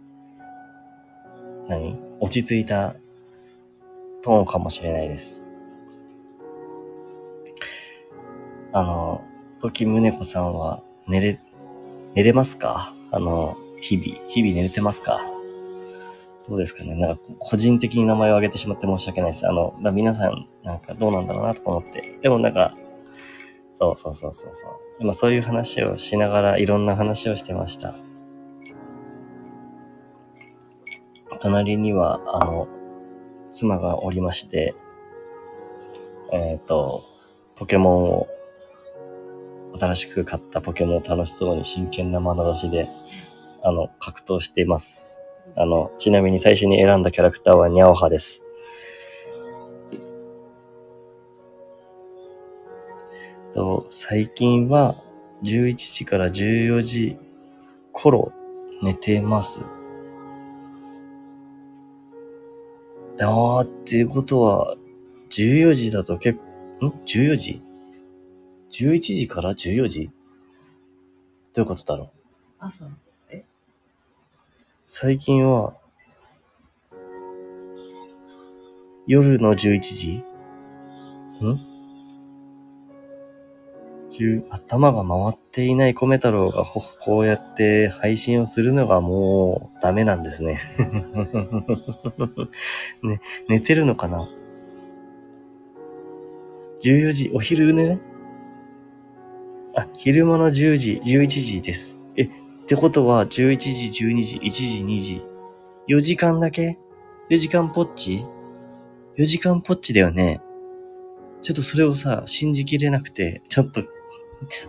何？落ち着いたトーンかもしれないです。あの、トキムネコさんは寝れ、寝れますか？あの、日々、日々寝れてますか？どうですかね？なんか、個人的に名前を挙げてしまって申し訳ないです。あの、皆さん、なんかどうなんだろうなとか思って。でもなんか、そうそうそうそうそう。今そういう話をしながらいろんな話をしてました。隣には、あの、妻がおりまして、えっ、と、ポケモンを、新しく買ったポケモンを楽しそうに真剣な眼差しで、あの、格闘しています。あの、ちなみに最初に選んだキャラクターはニャオハです。と最近は11時から14時頃寝てます。あーっていうことは、14時だと結構、ん ?14 時 ?11 時から14時？どういうことだろう？朝、え？最近は、夜の11時？ん？10頭が回っていない米太郎がこうやって配信をするのがもうダメなんですね。ね、寝てるのかな ?14 時、お昼寝あ、昼間の10時、11時です。え、ってことは11時、12時、1時、2時。4時間だけ ?4 時間ぽっち ?4 時間ぽっちだよね。ちょっとそれをさ、信じきれなくて、ちょっと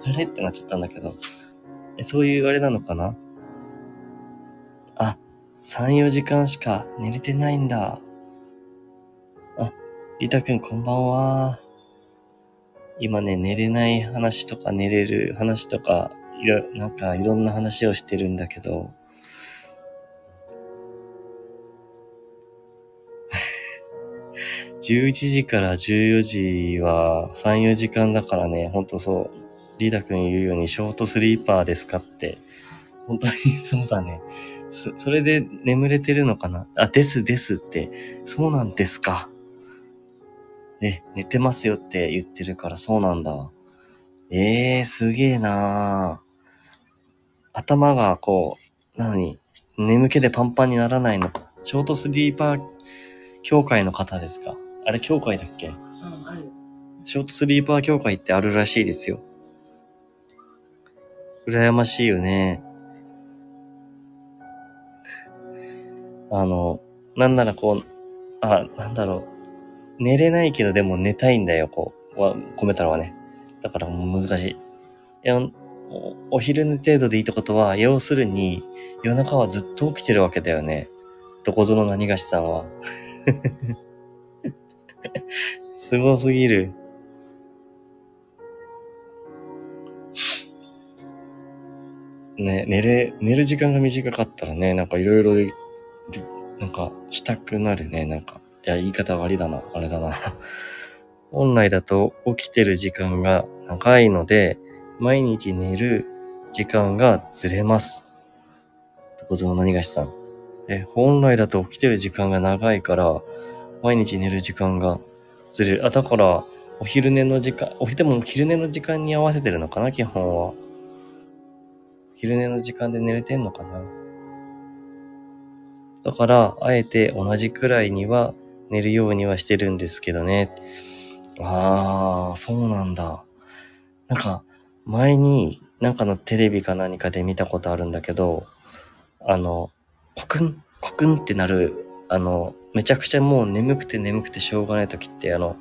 あれ？ってなっちゃったんだけど。え、そういうあれなのかな？あ、3、4時間しか寝れてないんだ。あ、リタくんこんばんは。今ね、寝れない話とか寝れる話とか、いろ、なんかいろんな話をしてるんだけど、11時から14時は3、4時間だからね、ほんとそう、リーダ君言うようにショートスリーパーですかって、本当にそうだね。そ、それで眠れてるのかな？あ、ですですって、そうなんですか。え、寝てますよって言ってるからそうなんだ。ええー、すげえなー頭がこう、なのに、眠気でパンパンにならないの？か。ショートスリーパー協会の方ですか？あれ協会だっけ？うん、ある。ショートスリーパー協会ってあるらしいですよ。羨ましいよね。あの、なんならこう、あ、なんだろう。寝れないけどでも寝たいんだよ、こう。は、込めたらはね。だからもう難しい。いや、おお昼寝程度でいいってことは、要するに夜中はずっと起きてるわけだよね。どこぞの何がしさんは。すごすぎる。ね、寝れ、寝る時間が短かったらね、なんかいろいろで、なんかしたくなるね、なんか。いや、言い方悪いだな、あれだな。本来だと起きてる時間が長いので、毎日寝る時間がずれます。どこぞの何がしさん？え、本来だと起きてる時間が長いから、毎日寝る時間がずれる。あ、だから、お昼寝の時間、おでも昼寝の時間に合わせてるのかな、基本は。昼寝の時間で寝れてんのかな？だから、あえて同じくらいには寝るようにはしてるんですけどね。あー、そうなんだ。なんか、前に、なんかのテレビか何かで見たことあるんだけど、あの、コクン、コクンってなる、あの、めちゃくちゃもう眠くて眠くてしょうがない時って、あの、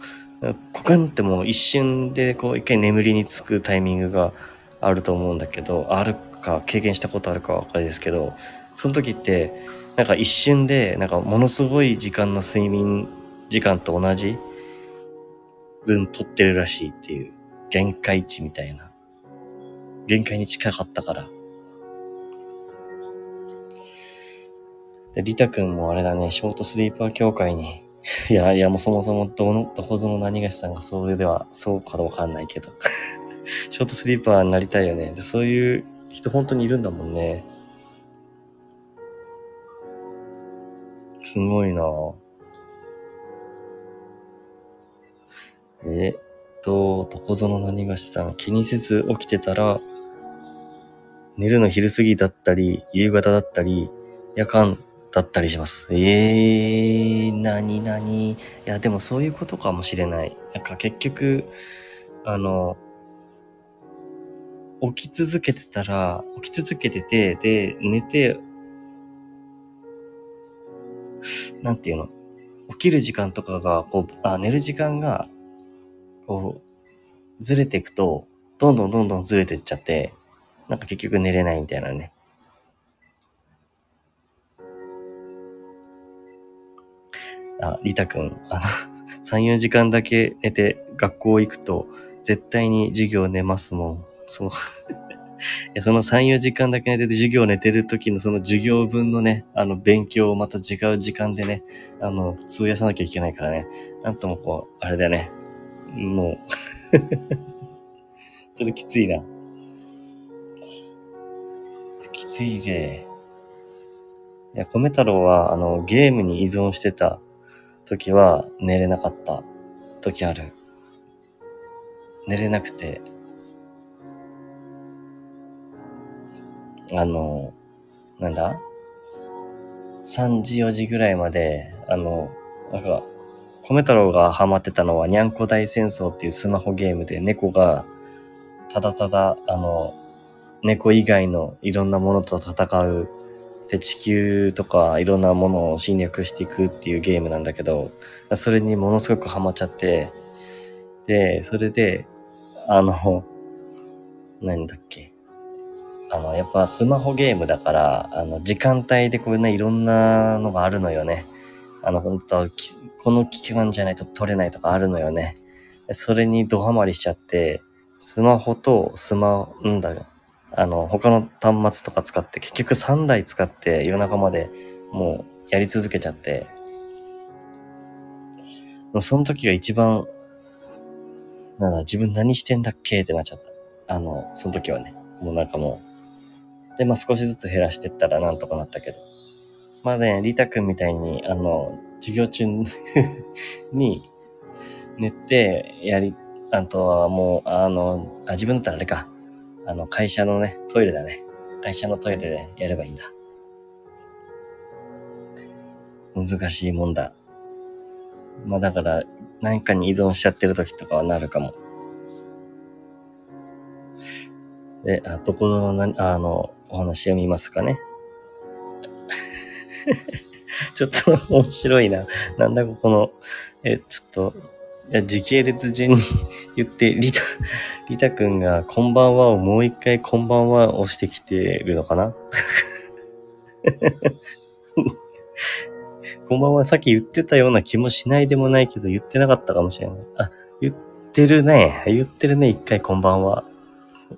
コクンってもう一瞬でこう一回眠りにつくタイミングがあると思うんだけど、あるか経験したことあるかわかりですけど、その時って、なんか一瞬で、なんかものすごい時間の睡眠時間と同じ分取ってるらしいっていう、限界値みたいな。限界に近かったから。で、リタ君もあれだね、ショートスリーパー協会に。いや、いや、もうそもそもどの、どこぞの何がしさんがそれでは、そうかどうかわかんないけど。ショートスリーパーになりたいよね。で、そういう人本当にいるんだもんね。すごいな。えっと、どこぞの何がしさん、気にせず起きてたら、寝るの昼過ぎだったり、夕方だったり、夜間だったりします。えー、なになに？いや、でもそういうことかもしれない。なんか結局、あの、起き続けてたら、起き続けてて、で、寝て、なんていうの？起きる時間とかが、こう、あ、寝る時間が、こう、ずれていくと、どんどんどんどんずれていっちゃって、なんか結局寝れないみたいなね。あ、リタくん、あの、3、4時間だけ寝て学校行くと、絶対に授業寝ますもん。そう。いや、その3、4時間だけ寝てて授業寝てる時のその授業分のね、あの、勉強をまた違う時間でね、あの、通夜さなきゃいけないからね。なんともこう、あれだよね。もう、それきついな。きついぜ。いや、米太郎は、あの、ゲームに依存してた時は寝れなかった時ある。寝れなくて。あの、なんだ ?3 時4時ぐらいまで、あの、なんか、米太郎がハマってたのは、にゃんこ大戦争っていうスマホゲームで、猫が、ただただ、あの、猫以外のいろんなものと戦うで、地球とかいろんなものを侵略していくっていうゲームなんだけど、それにものすごくハマっちゃって、で、それで、あの、何だっけ？あの、やっぱスマホゲームだから、あの、時間帯でこういうね、いろんなのがあるのよね。あの、本当この期間じゃないと取れないとかあるのよね。それにドハマりしちゃって、スマホとスマ、んだよ、あの、他の端末とか使って、結局3台使って夜中までもうやり続けちゃって、その時が一番、なんだ、自分何してんだっけってなっちゃった。あの、その時はね。もうなんかもう。で、まあ少しずつ減らしてったらなんとかなったけど。まあね、リタ君みたいに、あの、授業中に 寝てやり、あとはもう、あの、あ、自分だったらあれか。あの、会社のね、トイレだね。会社のトイレでやればいいんだ。難しいもんだ。まあだから、何かに依存しちゃってる時とかはなるかも。で、あ、どこぞのな、あの、お話読みますかね。ちょっと面白いな。なんだここの、え、ちょっと、いや、時系列順に言って、リタ、リタくんがこんばんはをもう一回こんばんは押してきてるのかな？こんばんはさっき言ってたような気もしないでもないけど言ってなかったかもしれない。あ、言ってるね。言ってるね。一回こんばんは。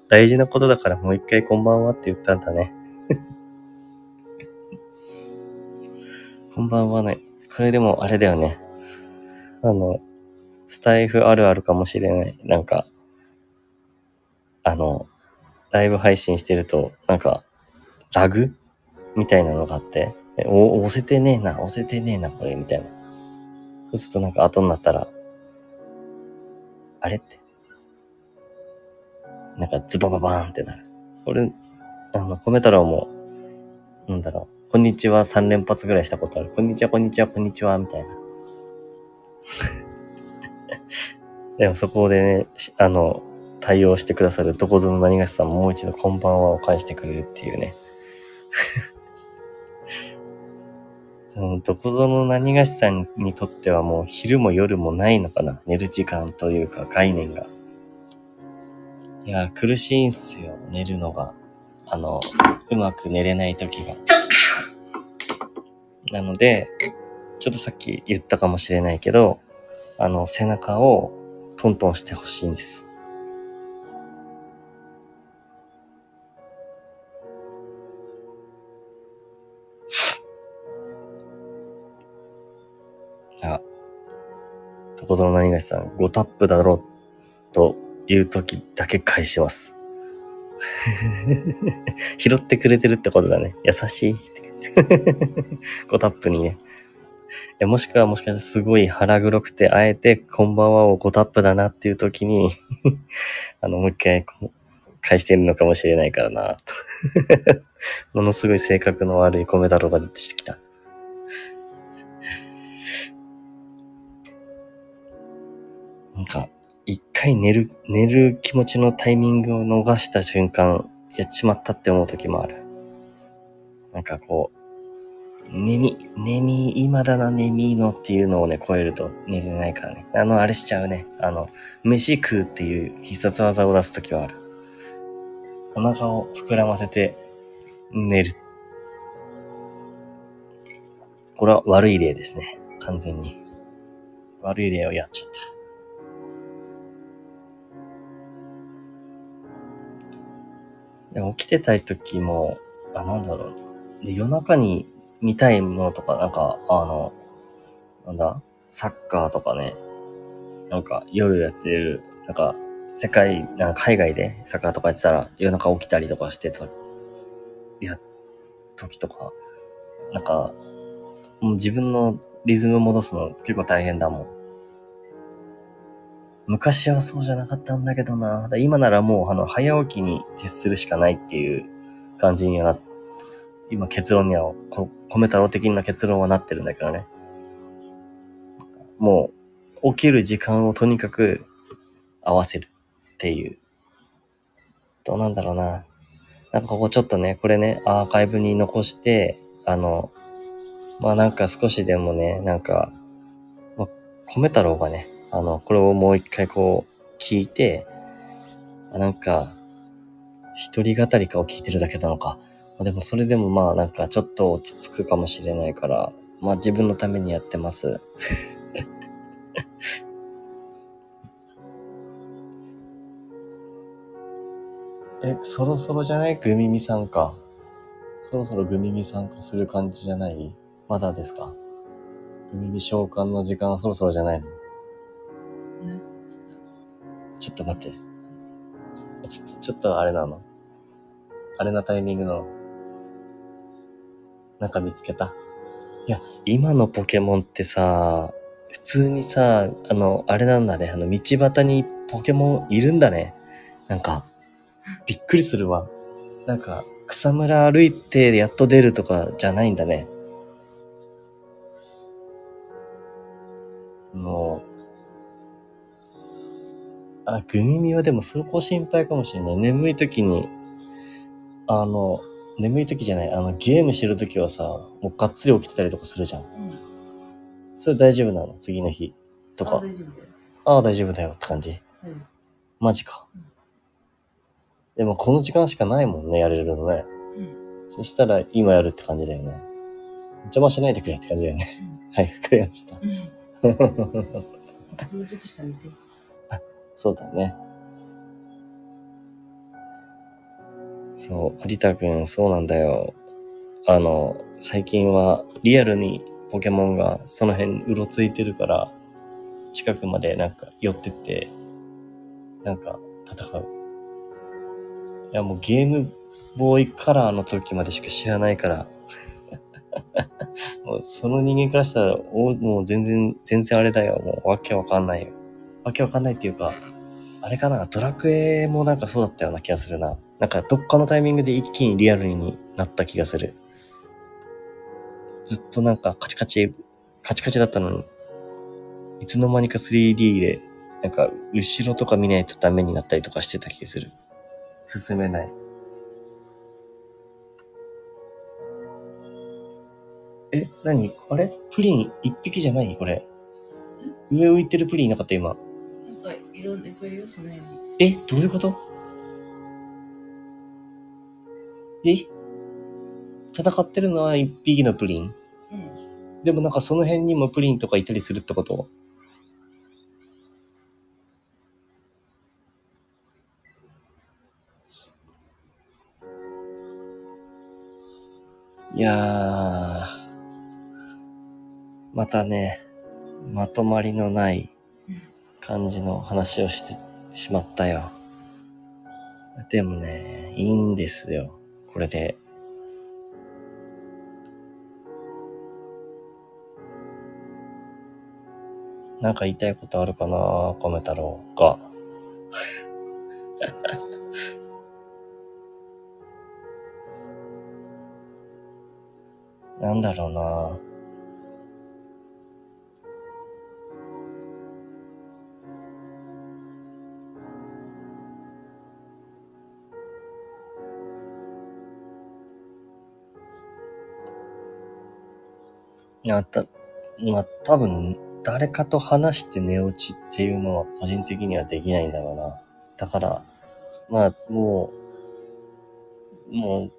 大事なことだからもう一回こんばんはって言ったんだね。こんばんはね。これでもあれだよね。あの、スタイフあるあるかもしれない。なんか、あの、ライブ配信してると、なんか、ラグ？みたいなのがあって、お、押せてねえな、押せてねえな、これ、みたいな。そうするとなんか後になったら、あれって。なんかズバババーンってなる。俺、あの、コメ太郎も、なんだろう、こんにちは3連発ぐらいしたことある。こんにちは、こんにちは、こんにちは、みたいな。でもそこでね、あの、対応してくださるどこぞの何がしさんももう一度こんばんはを返してくれるっていうね。どこぞの何がしさんにとってはもう昼も夜もないのかな。寝る時間というか概念が。いや、苦しいんすよ。寝るのが。あの、うまく寝れない時が。なので、ちょっとさっき言ったかもしれないけど、あの、背中をトントンしてほしいんです。あ、どこぞの何がしさん、5タップだろという時だけ返します。拾ってくれてるってことだね。優しいって5タップにね。もしくはもしかしてすごい腹黒くて、あえてこんばんはを5タップだなっていう時に、あの、もう一回返してるのかもしれないからな。ものすごい性格の悪い米太郎が出てきた。なんか、一回寝る、寝る気持ちのタイミングを逃した瞬間、やっちまったって思う時もある。なんかこう、寝み、寝み、今だな、寝みのっていうのをね、超えると寝れないからね。あの、あれしちゃうね。あの、飯食うっていう必殺技を出す時はある。お腹を膨らませて寝る。これは悪い例ですね。完全に。悪い例をやっちゃった。起きてたい時も、あ、なんだろう。で、夜中に見たいものとか、なんか、あの、なんだサッカーとかね。なんか、夜やってる、なんか、世界、なんか海外でサッカーとかやってたら夜中起きたりとかしてた、いや、時とか、なんか、もう自分のリズム戻すの結構大変だもん。昔はそうじゃなかったんだけどな。今ならもう、あの、早起きに徹するしかないっていう感じにはな、今結論には、こ米太郎的な結論はなってるんだけどね。もう、起きる時間をとにかく合わせるっていう。どうなんだろうな。なんかここちょっとね、これね、アーカイブに残して、あの、まあなんか少しでもね、なんか、まあ、米太郎がね、あの、これをもう一回こう、聞いて、あなんか、一人語りかを聞いてるだけなのか。でもそれでもまあなんかちょっと落ち着くかもしれないから、まあ自分のためにやってます。え、そろそろじゃない？グミミさんか。そろそろグミミ参加する感じじゃない？まだですか？グミミ召喚の時間はそろそろじゃないの？ちょっと待って。ちょっと、ちょっとあれなのあれなタイミングのなんか見つけたいや、今のポケモンってさ、普通にさ、あの、あれなんだね、あの、道端にポケモンいるんだね。なんか、びっくりするわ。なんか、草むら歩いてやっと出るとかじゃないんだね。もう、あ、グミミはでもそこ心配かもしれない。眠い時に、あの、眠い時じゃない、あの、ゲームしてる時はさ、もうがっつり起きてたりとかするじゃん。うん。それ大丈夫なの？次の日とあか。ああ、大丈夫だよって感じ。うん。マジかうん。でもこの時間しかないもんね、やれるのね。うん。そしたら今やるって感じだよね。邪魔しないでくれって感じだよね。はい、わかりました。うん。そ れちょっと下見て。そうだね。そう、有田くん、そうなんだよ。あの、最近はリアルにポケモンがその辺うろついてるから、近くまでなんか寄ってって、なんか戦う。いやもうゲームボーイカラーの時までしか知らないから、もうその人間からしたら、おもう全然、全然あれだよ。もうわけわかんないよ。わけわかんないっていうか、あれかな、ドラクエもなんかそうだったような気がするな。なんかどっかのタイミングで一気にリアルになった気がする。ずっとなんかカチカチ、カチカチだったのに、いつの間にか 3D で、なんか後ろとか見ないとダメになったりとかしてた気がする。進めない。え、何？あれ？プリン一匹じゃない？これ。上浮いてるプリンいなかった？今。なんか、いろんな、いっぱいいるよ、その辺に。え、どういうこと？え？戦ってるのは一匹のプリン？うん。でもなんかその辺にもプリンとかいたりするってこと？いやー、またね、まとまりのないうん感じの話をしてしまったよ。でもね、いいんですよ。これで。なんか言いたいことあるかな米太郎が。なんだろうないや、た、まあ、多分、誰かと話して寝落ちっていうのは個人的にはできないんだろうな。だから、まあ、もう、もう、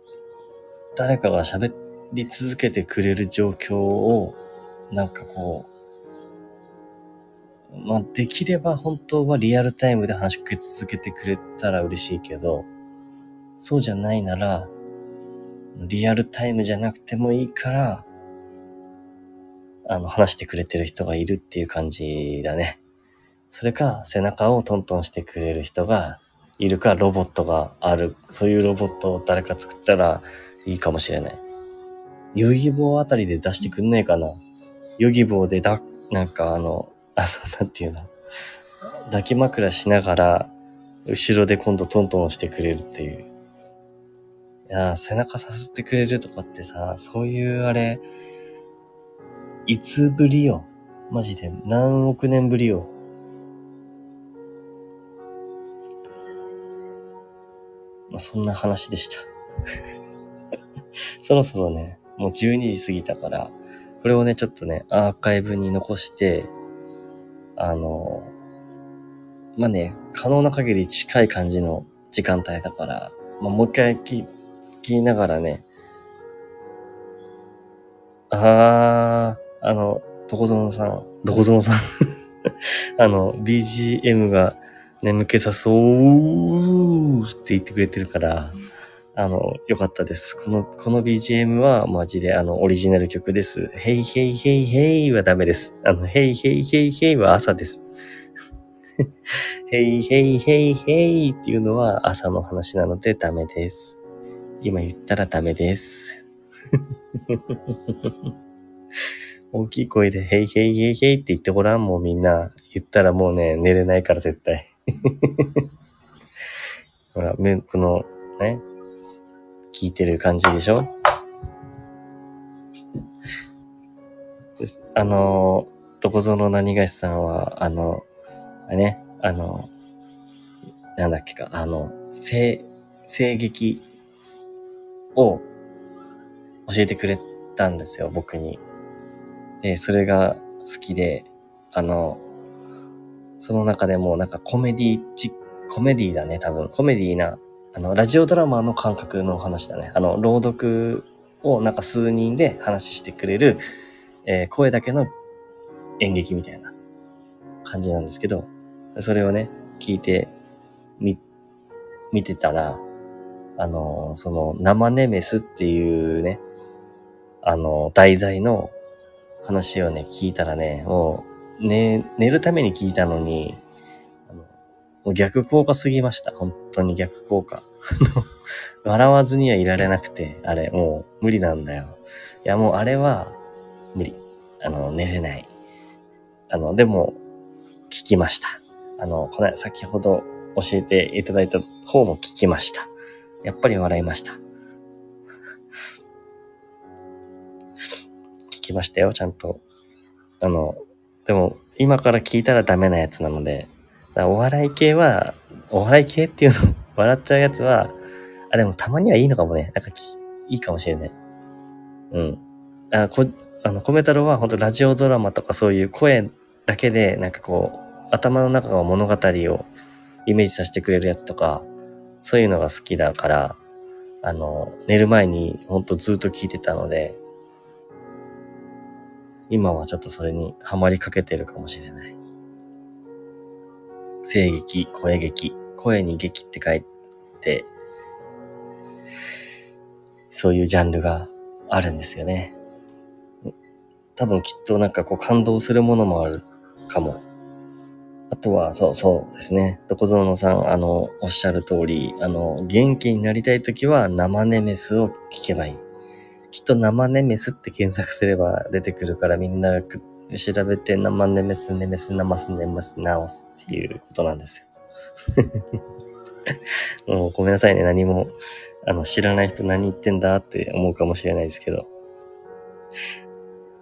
誰かが喋り続けてくれる状況を、なんかこう、まあ、できれば本当はリアルタイムで話しかけ続けてくれたら嬉しいけど、そうじゃないなら、リアルタイムじゃなくてもいいから、あの、話してくれてる人がいるっていう感じだね。それか、背中をトントンしてくれる人がいるか、ロボットがある。そういうロボットを誰か作ったらいいかもしれない。ヨギボーあたりで出してくんねえかな。ヨギボーでだ、なんかあの、あの、なんていうの。抱き枕しながら、後ろで今度トントンしてくれるっていう。いや、背中さすってくれるとかってさ、そういうあれ、いつぶりよ。マジで何億年ぶりよ。まあ、そんな話でした。そろそろね、もう12時過ぎたから、これをね、ちょっとね、アーカイブに残して、あの、まあね、可能な限り近い感じの時間帯だから、まあ、もう一回聞聞きながらね、あー、あの、どこぞのさん、どこぞのさん、あの、BGM が眠気さそうって言ってくれてるから、あの、よかったです。この、この BGM はマジであの、オリジナル曲です。ヘイヘイヘイヘイはダメです。あの、ヘイヘイヘイヘイは朝です。ヘイヘイヘイヘイっていうのは朝の話なのでダメです。今言ったらダメです。大きい声でヘイヘイヘイヘイって言ってごらん、もうみんな。言ったらもうね、寝れないから絶対。ほら、め、この、ね、聞いてる感じでしょ？ですあの、どこぞの何がしさんは、あの、あね、あの、なんだっけか、あの、声、声劇を教えてくれたんですよ、僕に。で、それが好きで、あの、その中でもなんかコメディチ、コメディだね、多分。コメディな、あの、ラジオドラマの感覚の話だね。あの、朗読をなんか数人で話してくれる、えー声だけの演劇みたいな感じなんですけど、それをね、聞いて、み、見てたら、あの、その、生ネメスっていうね、あの、題材の話をね、聞いたらね、もう、ね、寝るために聞いたのに、あのもう逆効果すぎました。本当に逆効果。笑わずにはいられなくて、あれ、もう無理なんだよ。いや、もうあれは、無理。あの、寝れない。あの、でも、聞きました。あの、この、先ほど教えていただいた方も聞きました。やっぱり笑いました。きましたよ、ちゃんと。あの、でも、今から聞いたらダメなやつなので、お笑い系は、お笑い系っていうの、笑っちゃうやつは、あ、でもたまにはいいのかもね。なんか、いいかもしれない。うん。あ、こ、あの、コメ太郎は本当ラジオドラマとかそういう声だけで、なんかこう、頭の中が物語をイメージさせてくれるやつとか、そういうのが好きだから、あの、寝る前にほんとずっと聞いてたので、今はちょっとそれにハマりかけてるかもしれない。声劇、声劇、声に劇って書いて、そういうジャンルがあるんですよね。多分きっとなんかこう感動するものもあるかも。あとは、そうそうですね。どこぞのさん、あの、おっしゃる通り、あの、元気になりたいときは生ネメスを聞けばいい。きっと生ネメスって検索すれば出てくるからみんな調べて生ネメス、ネメス、ナマス、ネマス、ナオスっていうことなんですよ。もうごめんなさいね。何も、あの、知らない人何言ってんだって思うかもしれないですけど。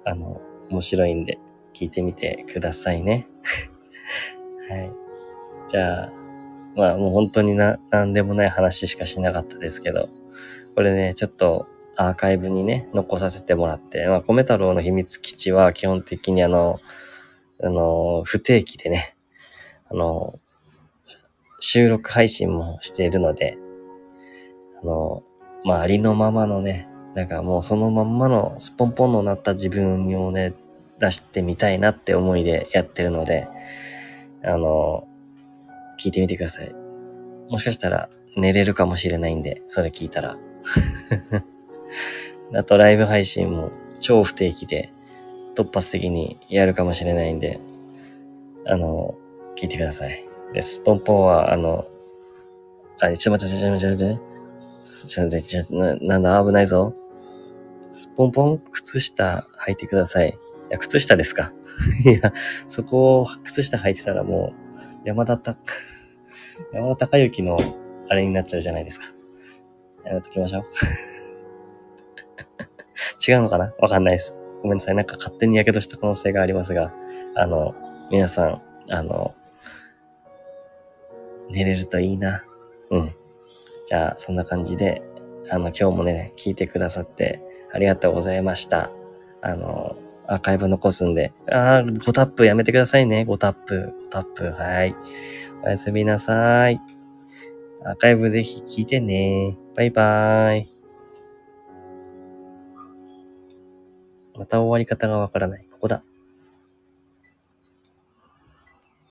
あの、面白いんで聞いてみてくださいね。はい。じゃあ、まあもう本当にな、なんでもない話しかしなかったですけど、これね、ちょっとアーカイブにね、残させてもらって、まあ、米太郎の秘密基地は基本的にあの、あの、不定期でね、あの、収録配信もしているので、あの、まあ、ありのままのね、なんかもうそのまんまのスポンポンのなった自分をね、出してみたいなって思いでやってるので、あの、聞いてみてください。もしかしたら寝れるかもしれないんで、それ聞いたら。あとライブ配信も超不定期で突発的にやるかもしれないんで、あの、聞いてください。で、スポンポンは、あの、あ、ちょっと待って、ちょっと待って、ちょっと待って、ちょっと待って、ちょな、なんだ、危ないぞ。スポンポン、靴下履いてください。いや、靴下ですか いや、そこを靴下履いてたらもう、山田た、山田孝之のあれになっちゃうじゃないですか。やめときましょう。違うのかな？わかんないです。ごめんなさい。なんか勝手に火傷した可能性がありますが、あの、皆さん、あの、寝れるといいな。うん。じゃあ、そんな感じで、あの、今日もね、聞いてくださってありがとうございました。あの、アーカイブ残すんで、あー、5タップやめてくださいね。5タップ、5タップ、はい。おやすみなさい。アーカイブぜひ聞いてね。バイバーイ。また終わり方がわからない。ここだ。